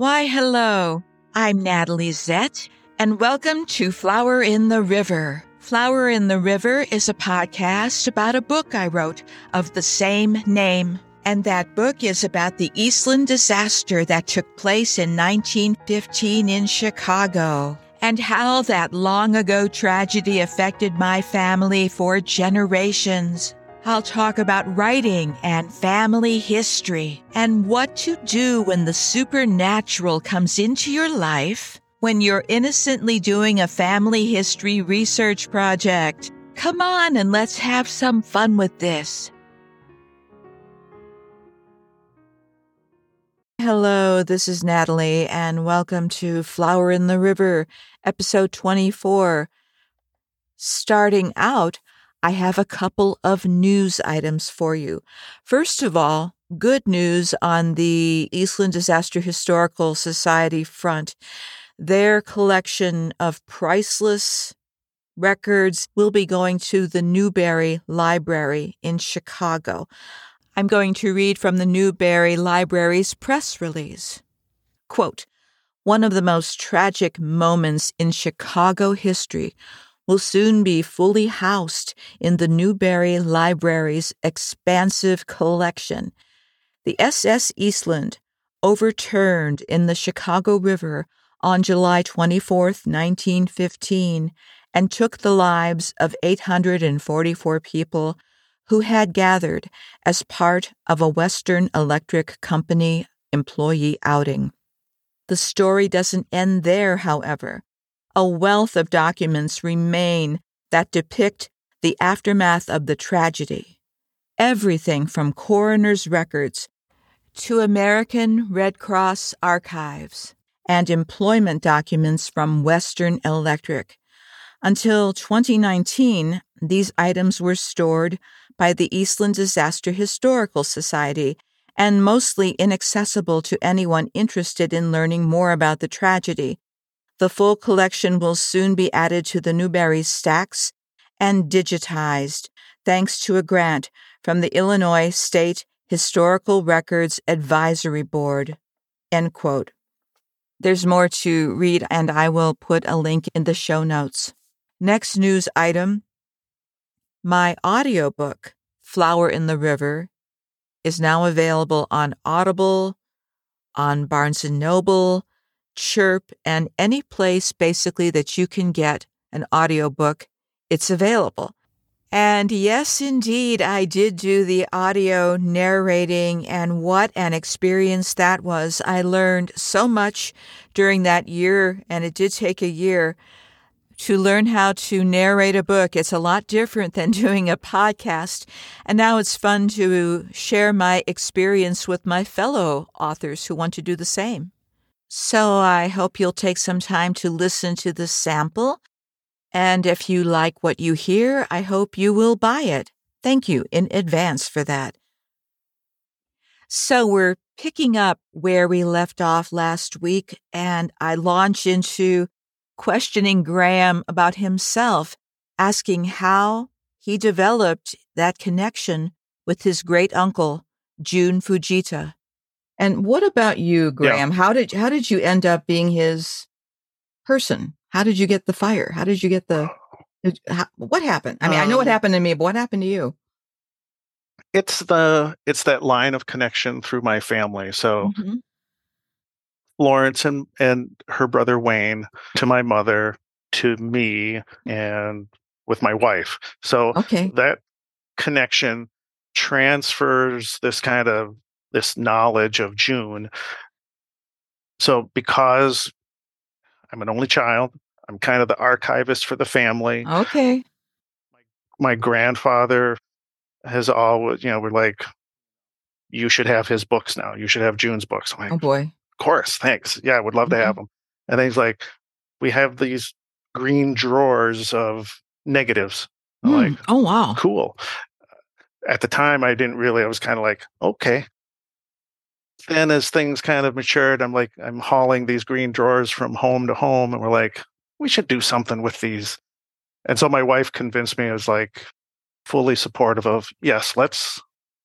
Why, hello. I'm Natalie Zett, and welcome to Flower in the River. Flower in the River is a podcast about a book I wrote of the same name. And that book is about the Eastland disaster that took place in 1915 in Chicago and how that long ago tragedy affected my family for generations. I'll talk about writing and family history and what to do when the supernatural comes into your life when you're innocently doing a family history research project. Come on and let's have some fun with this. Hello, this is Natalie, and welcome to Flower in the River, episode 24. Starting out, I have a couple of news items for you. First of all, good news on the Eastland Disaster Historical Society front. Their collection of priceless records will be going to the Newberry Library in Chicago. I'm going to read from the Newberry Library's press release. Quote, one of the most tragic moments in Chicago history will soon be fully housed in the Newberry Library's expansive collection. The SS Eastland overturned in the Chicago River on July 24, 1915, and took the lives of 844 people who had gathered as part of a Western Electric Company employee outing. The story doesn't end there, however. A wealth of documents remain that depict the aftermath of the tragedy. Everything from coroner's records to American Red Cross archives and employment documents from Western Electric. Until 2019, these items were stored by the Eastland Disaster Historical Society and mostly inaccessible to anyone interested in learning more about the tragedy. The full collection will soon be added to the Newberry stacks and digitized thanks to a grant from the Illinois State Historical Records Advisory Board. End quote. There's more to read, and I will put a link in the show notes. Next news item my audiobook, Flower in the River, is now available on Audible, on Barnes and Noble, Chirp, and any place basically that you can get an audiobook, it's available. And yes, indeed, I did do the audio narrating, and what an experience that was. I learned so much during that year, and it did take a year to learn how to narrate a book. It's a lot different than doing a podcast. And now it's fun to share my experience with my fellow authors who want to do the same. So I hope you'll take some time to listen to the sample. And if you like what you hear, I hope you will buy it. Thank you in advance for that. So we're picking up where we left off last week, and I launch into questioning Graham about himself, asking how he developed that connection with his great uncle, Jun Fujita. And what about you, Graham? Yeah. How did how did you end up being his person? How did you get the fire? How did you get the how, what happened? I mean, um, I know what um happened to me, but what happened to you? It's the it's that line of connection through my family. So mm-hmm. Florence and and her brother Wayne to my mother to me and with my wife. So okay. that connection transfers this kind of this knowledge of Jun. So because I'm an only child, I'm kind of the archivist for the family. Okay. My, my grandfather has always, you know, we're like, you should have his books now. You should have Jun's books. Like, oh boy Of course, thanks. Yeah, I would love mm-hmm. to have them. And then he's like, we have these green drawers of negatives. Mm. Like, oh wow, cool. At the time, I didn't really. I was kind of like, okay. Then, as things kind of matured, I'm like, I'm hauling these green drawers from home to home, and we're like, we should do something with these. And so my wife convinced me. I was like, fully supportive of yes, let's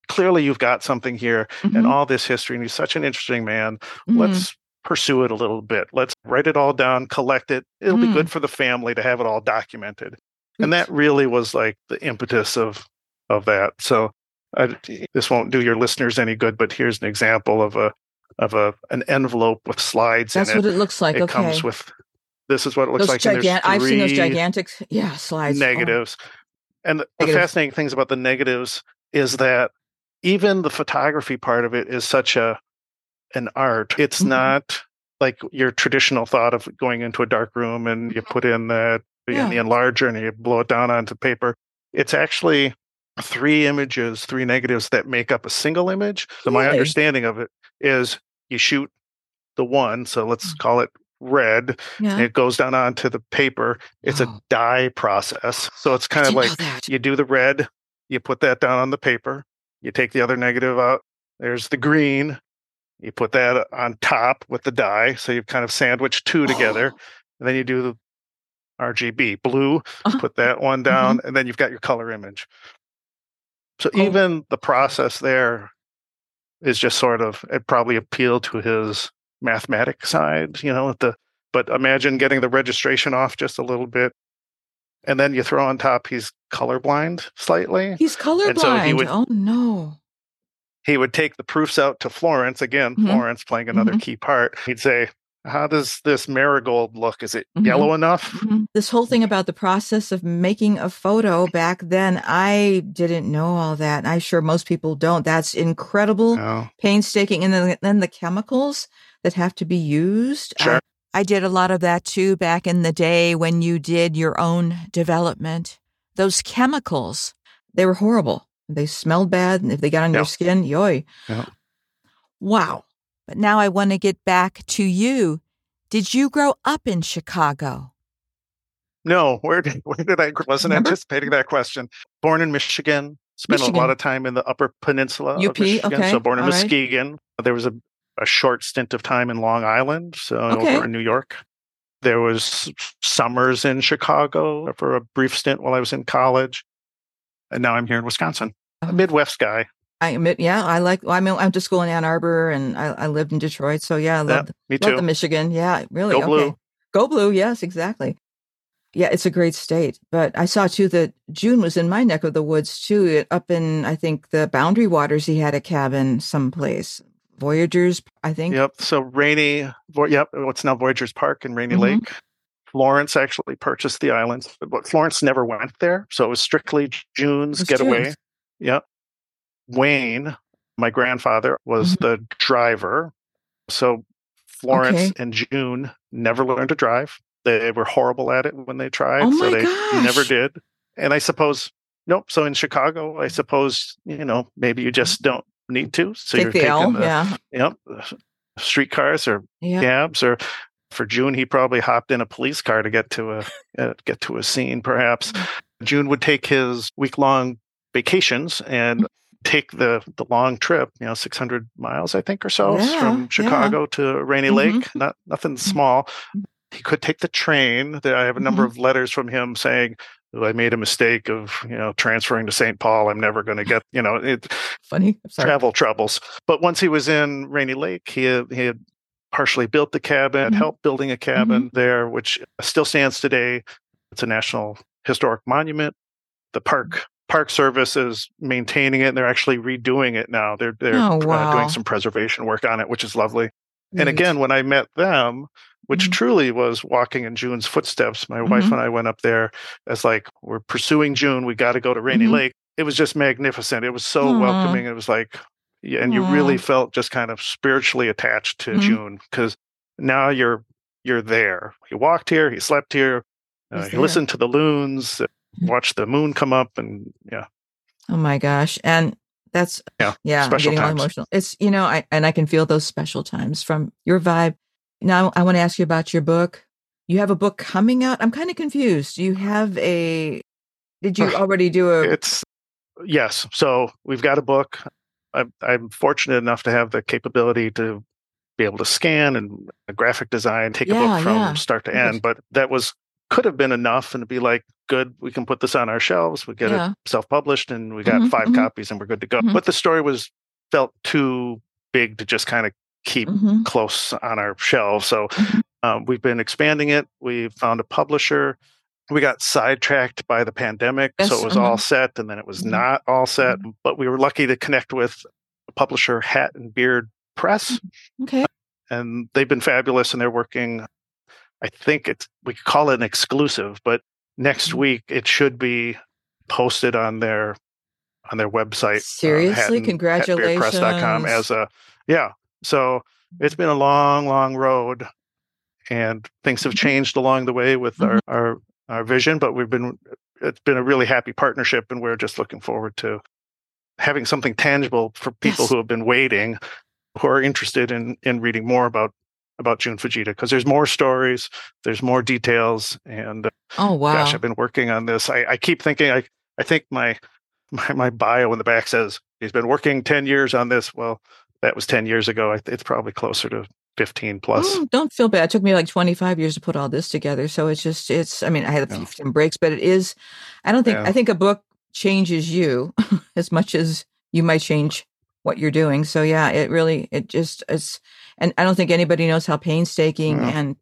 clearly you've got something here mm-hmm. and all this history and he's such an interesting man mm-hmm. let's pursue it a little bit. Let's write it all down, collect it. It'll mm. be good mm. for the family to have it all documented. And that really was like the impetus of of that. So I, this won't do your listeners any good, but here's an example of a of a an envelope with slides. That's what it. looks like. It okay. comes with. This is what it looks those like. Gigan- I've seen those gigantic, yeah, slides. Oh. Negatives, oh. and the, the fascinating things about the negatives is that even the photography part of it is such a an art. It's mm-hmm. not like your traditional thought of going into a dark room and you put in the yeah. in the enlarger and you blow it down onto paper. It's actually three images, three negatives that make up a single image. So my understanding of it is you shoot the one, so let's mm. call it red, yeah. and it goes down onto the paper. It's oh. a dye process. So it's kind of like you do the red, you put that down on the paper, you take the other negative out. There's the green. You put that on top with the dye. So you've kind of sandwiched two together. Oh. And then you do the RGB blue, uh-huh. put that one down, mm-hmm. and then you've got your color image. So cool. even the process there is just sort of it probably appealed to his mathematic side, you know, the but imagine getting the registration off just a little bit. And then you throw on top he's colorblind slightly. He's colorblind. So he would, oh no. He would take the proofs out to Florence, again, mm-hmm. Florence playing another mm-hmm. key part. He'd say, how does this marigold look? Is it mm-hmm. yellow enough? Mm-hmm. This whole thing about the process of making a photo back then, I didn't know all that. I'm sure most people don't. That's incredible, no. painstaking. And then, then the chemicals that have to be used. Sure. I, I did a lot of that too back in the day when you did your own development. Those chemicals, they were horrible. They smelled bad. And if they got on yep. your skin, yoy. Yep. Wow. But now I want to get back to you. Did you grow up in Chicago? No, where did where did I wasn't Remember? anticipating that question. Born in Michigan, spent Michigan. a lot of time in the Upper Peninsula UP, of Michigan. Okay. So born in All Muskegon. Right. There was a, a short stint of time in Long Island, so okay. over in New York. There was summers in Chicago for a brief stint while I was in college, and now I'm here in Wisconsin. A oh. Midwest guy. I admit, yeah, I like. I mean, I went to school in Ann Arbor, and I, I lived in Detroit. So yeah, I love, yeah, love the Michigan. Yeah, really. Go okay. blue. Go blue. Yes, exactly. Yeah, it's a great state. But I saw too that Jun was in my neck of the woods too, up in I think the Boundary Waters. He had a cabin someplace. Voyageurs, I think. Yep. So Rainy. Yep. What's now Voyageurs Park in Rainy mm-hmm. Lake. Florence actually purchased the islands, but Florence never went there, so it was strictly Jun's getaway. Jun's. Yep. Wayne, my grandfather, was mm-hmm. the driver. So Florence okay. and Jun never learned to drive. They were horrible at it when they tried. Oh so they gosh. never did. And I suppose, nope. So in Chicago, I suppose, you know, maybe you just don't need to. So Take you're the taking L, the, yeah. Yep. Streetcars or yep. cabs or for Jun, he probably hopped in a police car to get to a uh, get to a scene. Perhaps mm-hmm. Jun would take his week long vacations and mm take the the long trip, you know, 600 miles I think or so yeah, from Chicago yeah. to Rainy mm-hmm. Lake, not nothing mm-hmm. small. Mm-hmm. He could take the train. I have a number mm-hmm. of letters from him saying I made a mistake of you know transferring to St. Paul. I'm never going to get you know it, funny travel troubles. But once he was in Rainy Lake, he had, he had partially built the cabin, mm-hmm. helped building a cabin mm-hmm. there, which still stands today. It's a national historic monument. The park Park Service is maintaining it and they're actually redoing it now. They're they're oh, wow. uh, doing some preservation work on it, which is lovely. Neat. And again, when I met them, which mm-hmm. truly was walking in Jun's footsteps, my mm-hmm. wife and I went up there as like we're pursuing Jun. We got to go to Rainy mm-hmm. Lake. It was just magnificent. It was so Aww. welcoming. It was like, yeah, and Aww. you really felt just kind of spiritually attached to mm-hmm. Jun because now you're you're there. He walked here. He slept here. Uh, he listened to the loons watch the moon come up and yeah. Oh my gosh. And that's yeah, yeah, special I'm getting times. all emotional. It's you know, I and I can feel those special times from your vibe. Now I want to ask you about your book. You have a book coming out. I'm kind of confused. You have a did you already do a It's yes. So we've got a book. I'm, I'm fortunate enough to have the capability to be able to scan and graphic design, take yeah, a book from yeah. start to end. But that was could have been enough and be like, good, we can put this on our shelves. We get yeah. it self published and we got mm-hmm, 5 mm-hmm. copies and we're good to go. Mm-hmm. But the story was felt too big to just kind of keep mm-hmm. close on our shelves. So mm-hmm. um, we've been expanding it. We found a publisher. We got sidetracked by the pandemic, yes, so it was uh-huh. all set, and then it was mm-hmm. not all set. But we were lucky to connect with a publisher, Hat and Beard Press. Okay. And they've been fabulous, and they're working. I think it's we could call it an exclusive, but next mm-hmm. week it should be posted on their on their website. Uh, Seriously, uh, congratulations! as a yeah. So it's been a long, long road, and things have mm-hmm. changed along the way with mm-hmm. our, our our vision. But we've been it's been a really happy partnership, and we're just looking forward to having something tangible for people yes. who have been waiting, who are interested in in reading more about about Jun Fujita because there's more stories, there's more details, and uh, oh wow, gosh, I've been working on this. I, I keep thinking I I think my my, my bio in the back says he's been working 10 years on this. Well, that was 10 years ago. It's probably closer to 15 plus. Oh, don't feel bad. It took me like 25 years to put all this together. So it's just, it's, I mean, I had a few yeah. breaks, but it is, I don't think, yeah. I think a book changes you as much as you might change what you're doing. So yeah, it really, it just, it's, and I don't think anybody knows how painstaking yeah. and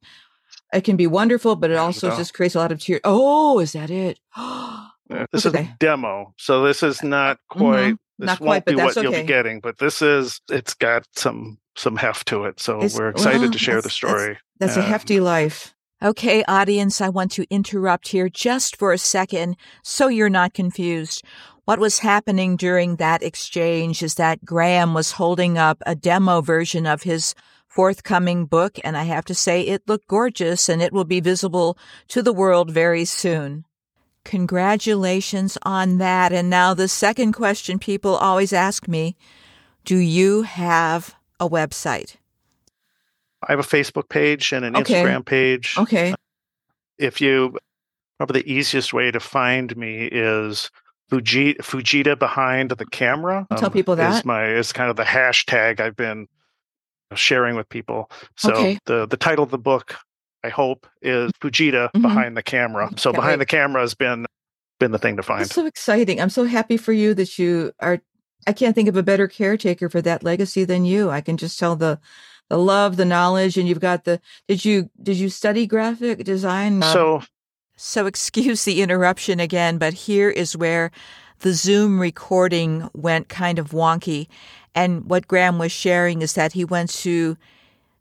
it can be wonderful, but it also just creates a lot of tears. Oh, is that it? this is a demo, so this is not mm-hmm. quite. Mm-hmm. This not won't quite, be what okay. you'll be getting, but this is. It's got some some heft to it, so it's, we're excited well, to share the story. That's, that's a hefty life. Okay, audience, I want to interrupt here just for a second so you're not confused. What was happening during that exchange is that Graham was holding up a demo version of his forthcoming book, and I have to say it looked gorgeous and it will be visible to the world very soon. Congratulations on that. And now the second question people always ask me Do you have a website? I have a Facebook page and an okay. Instagram page. Okay. If you, probably the easiest way to find me is Fujita, Fujita behind the camera. I'll tell um, people that is my is kind of the hashtag I've been sharing with people. So okay. the the title of the book I hope, is Fujita mm-hmm. behind the camera. So Can't behind wait. the camera has been been the thing to find. That's so exciting. I'm so happy for you that you are I can't think of a better caretaker for that legacy than you. I can just tell the the love, the knowledge, and you've got the did you did you study graphic design? So so excuse the interruption again, but here is where the Zoom recording went kind of wonky. And what Graham was sharing is that he went to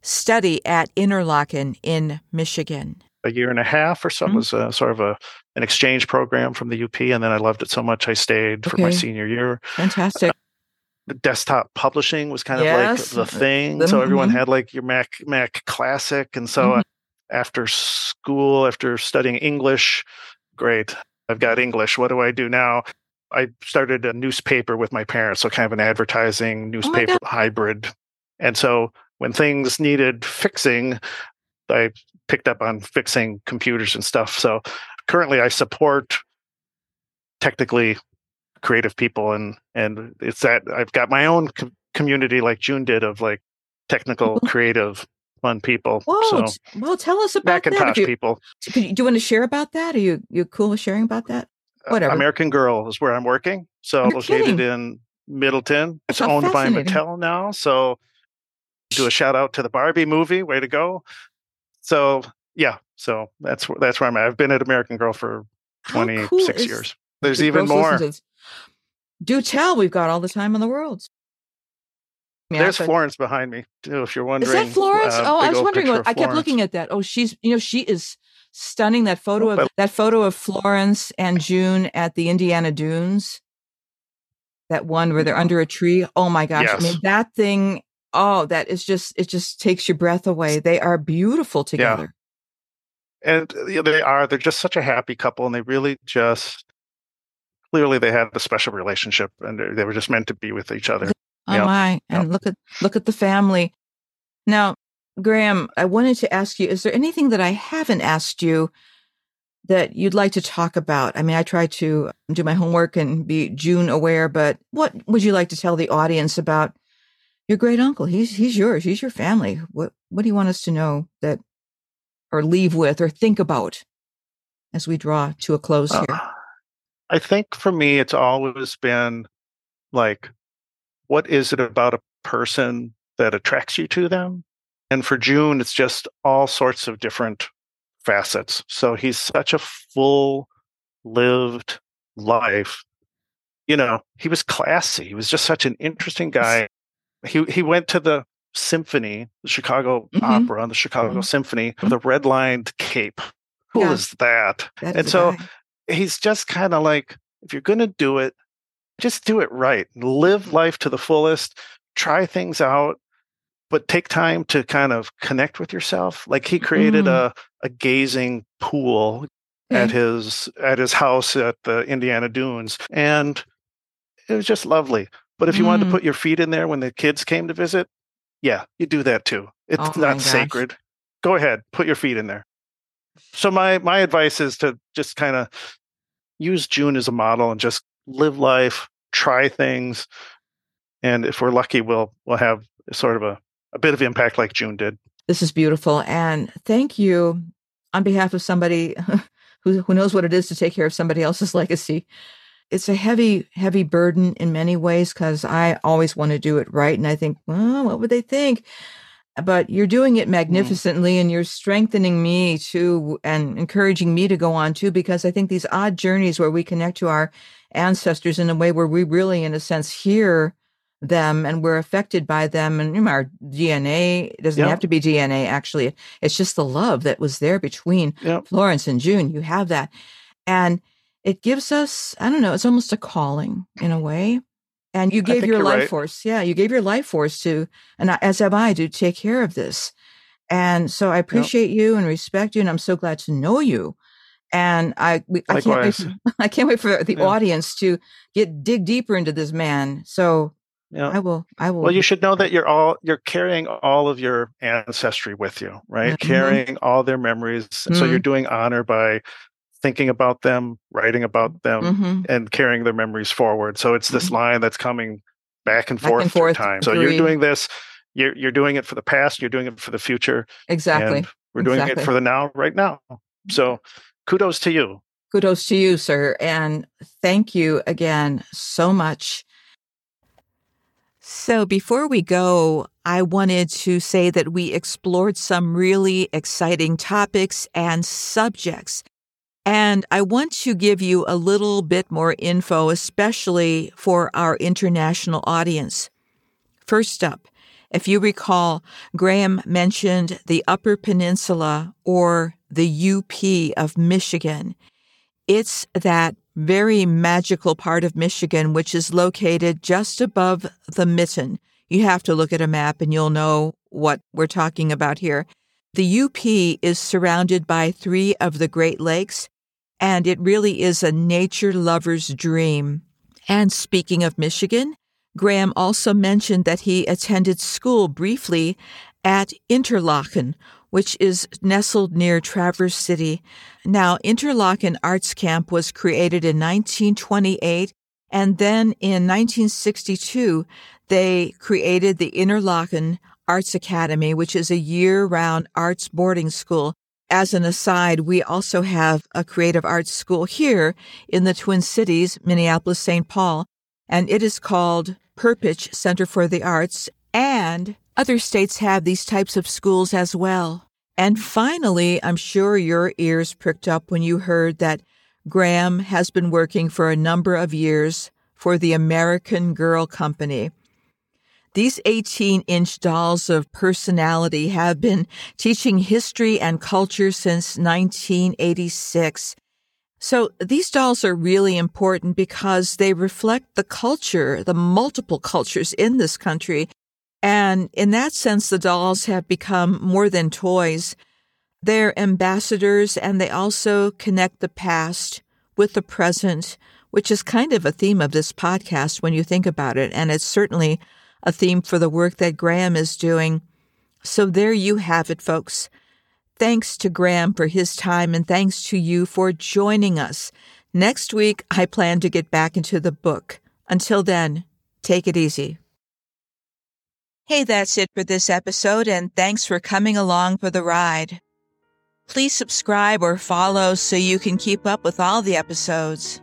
study at Interlochen in Michigan. A year and a half or so mm-hmm. was a, sort of a an exchange program from the UP, and then I loved it so much I stayed okay. for my senior year. Fantastic. Uh, desktop publishing was kind of like the thing, mm-hmm. so everyone had like your Mac Mac Classic, and so mm-hmm. After school, after studying English, great, I've got English. What do I do now? I started a newspaper with my parents, so kind of an advertising oh newspaper oh hybrid. And so when things needed fixing, I picked up on fixing computers and stuff. So currently I support technically creative people and and it's that I've got my own co- community like Jun did of like technical creative fun people. Whoa, so, well, tell us about Macintosh that. You, people. Do you want to share about that? Are you you cool with sharing about that? Uh, Whatever. Uh, American Girl is where I'm working. So You're located kidding. in Middleton. It's owned by Mattel now. So do a shout out to the Barbie movie. Way to go! So yeah, so that's that's where I'm at. I've been at American Girl for 26 cool years. There's even more. Do tell, we've got all the time in the world. There's Florence behind me too. If you're wondering, is that Florence? Uh, oh, I was wondering. What, I kept looking at that. Oh, she's you know she is stunning. That photo of that photo of Florence and June at the Indiana Dunes. That one where they're under a tree. Oh my gosh! Yes. I mean that thing oh, that is just it just takes your breath away. They are beautiful together. Yeah. And uh, you know, they are. They're just such a happy couple, and they really just clearly they had a special relationship, and they were just meant to be with each other. Oh yeah. my! And yeah. look at look at the family. Now, Graham, I wanted to ask you: Is there anything that I haven't asked you that you'd like to talk about? I mean, I try to do my homework and be Jun aware, but what would you like to tell the audience about your great uncle. He's he's yours. He's your family. What what do you want us to know that or leave with or think about as we draw to a close here? Uh, I think for me it's always been like what is it about a person that attracts you to them. And for Jun, it's just all sorts of different facets. So he's such a full lived life. You know, he was classy. He was just such an interesting guy. He he went to the symphony, the Chicago mm-hmm. Opera, the Chicago mm-hmm. Symphony with a red lined cape. Who yeah. is that? That's and so guy. he's just kind of like, if you're going to do it, just do it right. Live life to the fullest. Try things out, but take time to kind of connect with yourself. Like he created mm. a a gazing pool at his at his house at the Indiana Dunes, and it was just lovely. But if you mm. wanted to mm. put your feet in there when the kids came to visit, yeah, you do that too. It's oh not sacred. Go ahead, put your feet in there. So my my advice is to just kind of use Jun as a model and just live life, try things, and if we're lucky, we'll we'll have sort of a, a bit of impact like Jun did. This is beautiful, and thank you on behalf of somebody who who knows what it is to take care of somebody else's legacy. It's a heavy, heavy burden in many ways because I always want to do it right, and I think, well, what would they think? but you're doing it mm. magnificently mm. and you're strengthening me too and encouraging me to go on too because i think these odd journeys where we connect to our ancestors in a way where we really in a sense hear them and we're affected by them. And you know, our dna doesn't have to be dna actually. It's just the love that was there between florence and jun. You have that. And it gives us i don't know it's almost a calling in a way. And you gave your life right. force. Yeah you gave your life force to and as have i to take care of this. And so i appreciate yep. you and respect you and i'm so glad to know you and i i can't wait for, i can't wait for the yeah. audience to get dig deeper into this man so yeah. I will. I will. Well, you should know that you're all you're carrying all of your ancestry with you, right? Mm-hmm. Carrying all their memories. Mm-hmm. So you're mm-hmm. doing honor by thinking about them, writing about them, mm-hmm. and carrying their memories forward. So it's this mm-hmm. line that's coming back and forth, back and forth time. So you're doing this, you're you're doing it for the past, you're doing it for the future. Exactly. we're doing exactly. it for the now, right now. So kudos to you. Kudos to you, sir. And thank you again so much. So before we go, I wanted to say that we explored some really exciting topics and subjects and I want to give you a little bit more info, especially for our international audience. First up, if you recall, Graham mentioned the Upper Peninsula or the UP of Michigan. It's that very magical part of Michigan, which is located just above the mitten. You have to look at a map and you'll know what we're talking about here. The UP is surrounded by three of the Great Lakes and it really is a nature lover's dream. And speaking of Michigan, Graham also mentioned that he attended school briefly at Interlochen, which is nestled near Traverse City. Now, Interlochen Arts Camp was created in 1928, and then in 1962, they created the Interlochen Arts Academy, which is a year round arts boarding school as an aside, we also have a creative arts school here in the Twin Cities, Minneapolis, St. Paul, and it is called Perpich Center for the Arts, and other states have these types of schools as well. And finally, I'm sure your ears pricked up when you heard that Graham has been working for a number of years for the American Girl Company. These 18 inch dolls of personality have been teaching history and culture since 1986. So these dolls are really important because they reflect the culture, the multiple cultures in this country. And in that sense, the dolls have become more than toys. They're ambassadors and they also connect the past with the present, which is kind of a theme of this podcast when you think about it. And it's certainly a theme for the work that Graham is doing. So there you have it, folks. Thanks to Graham for his time and thanks to you for joining us. Next week, I plan to get back into the book. Until then, take it easy. Hey, that's it for this episode, and thanks for coming along for the ride. Please subscribe or follow so you can keep up with all the episodes.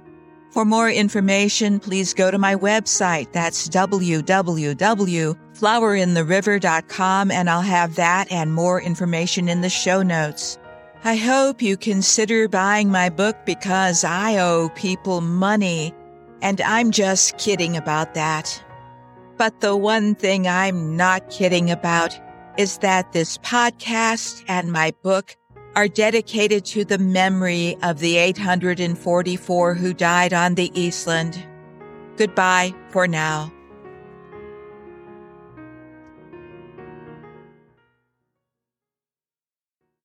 For more information, please go to my website. That's www.flowerintheriver.com, and I'll have that and more information in the show notes. I hope you consider buying my book because I owe people money, and I'm just kidding about that. But the one thing I'm not kidding about is that this podcast and my book are dedicated to the memory of the 844 who died on the Eastland. Goodbye for now.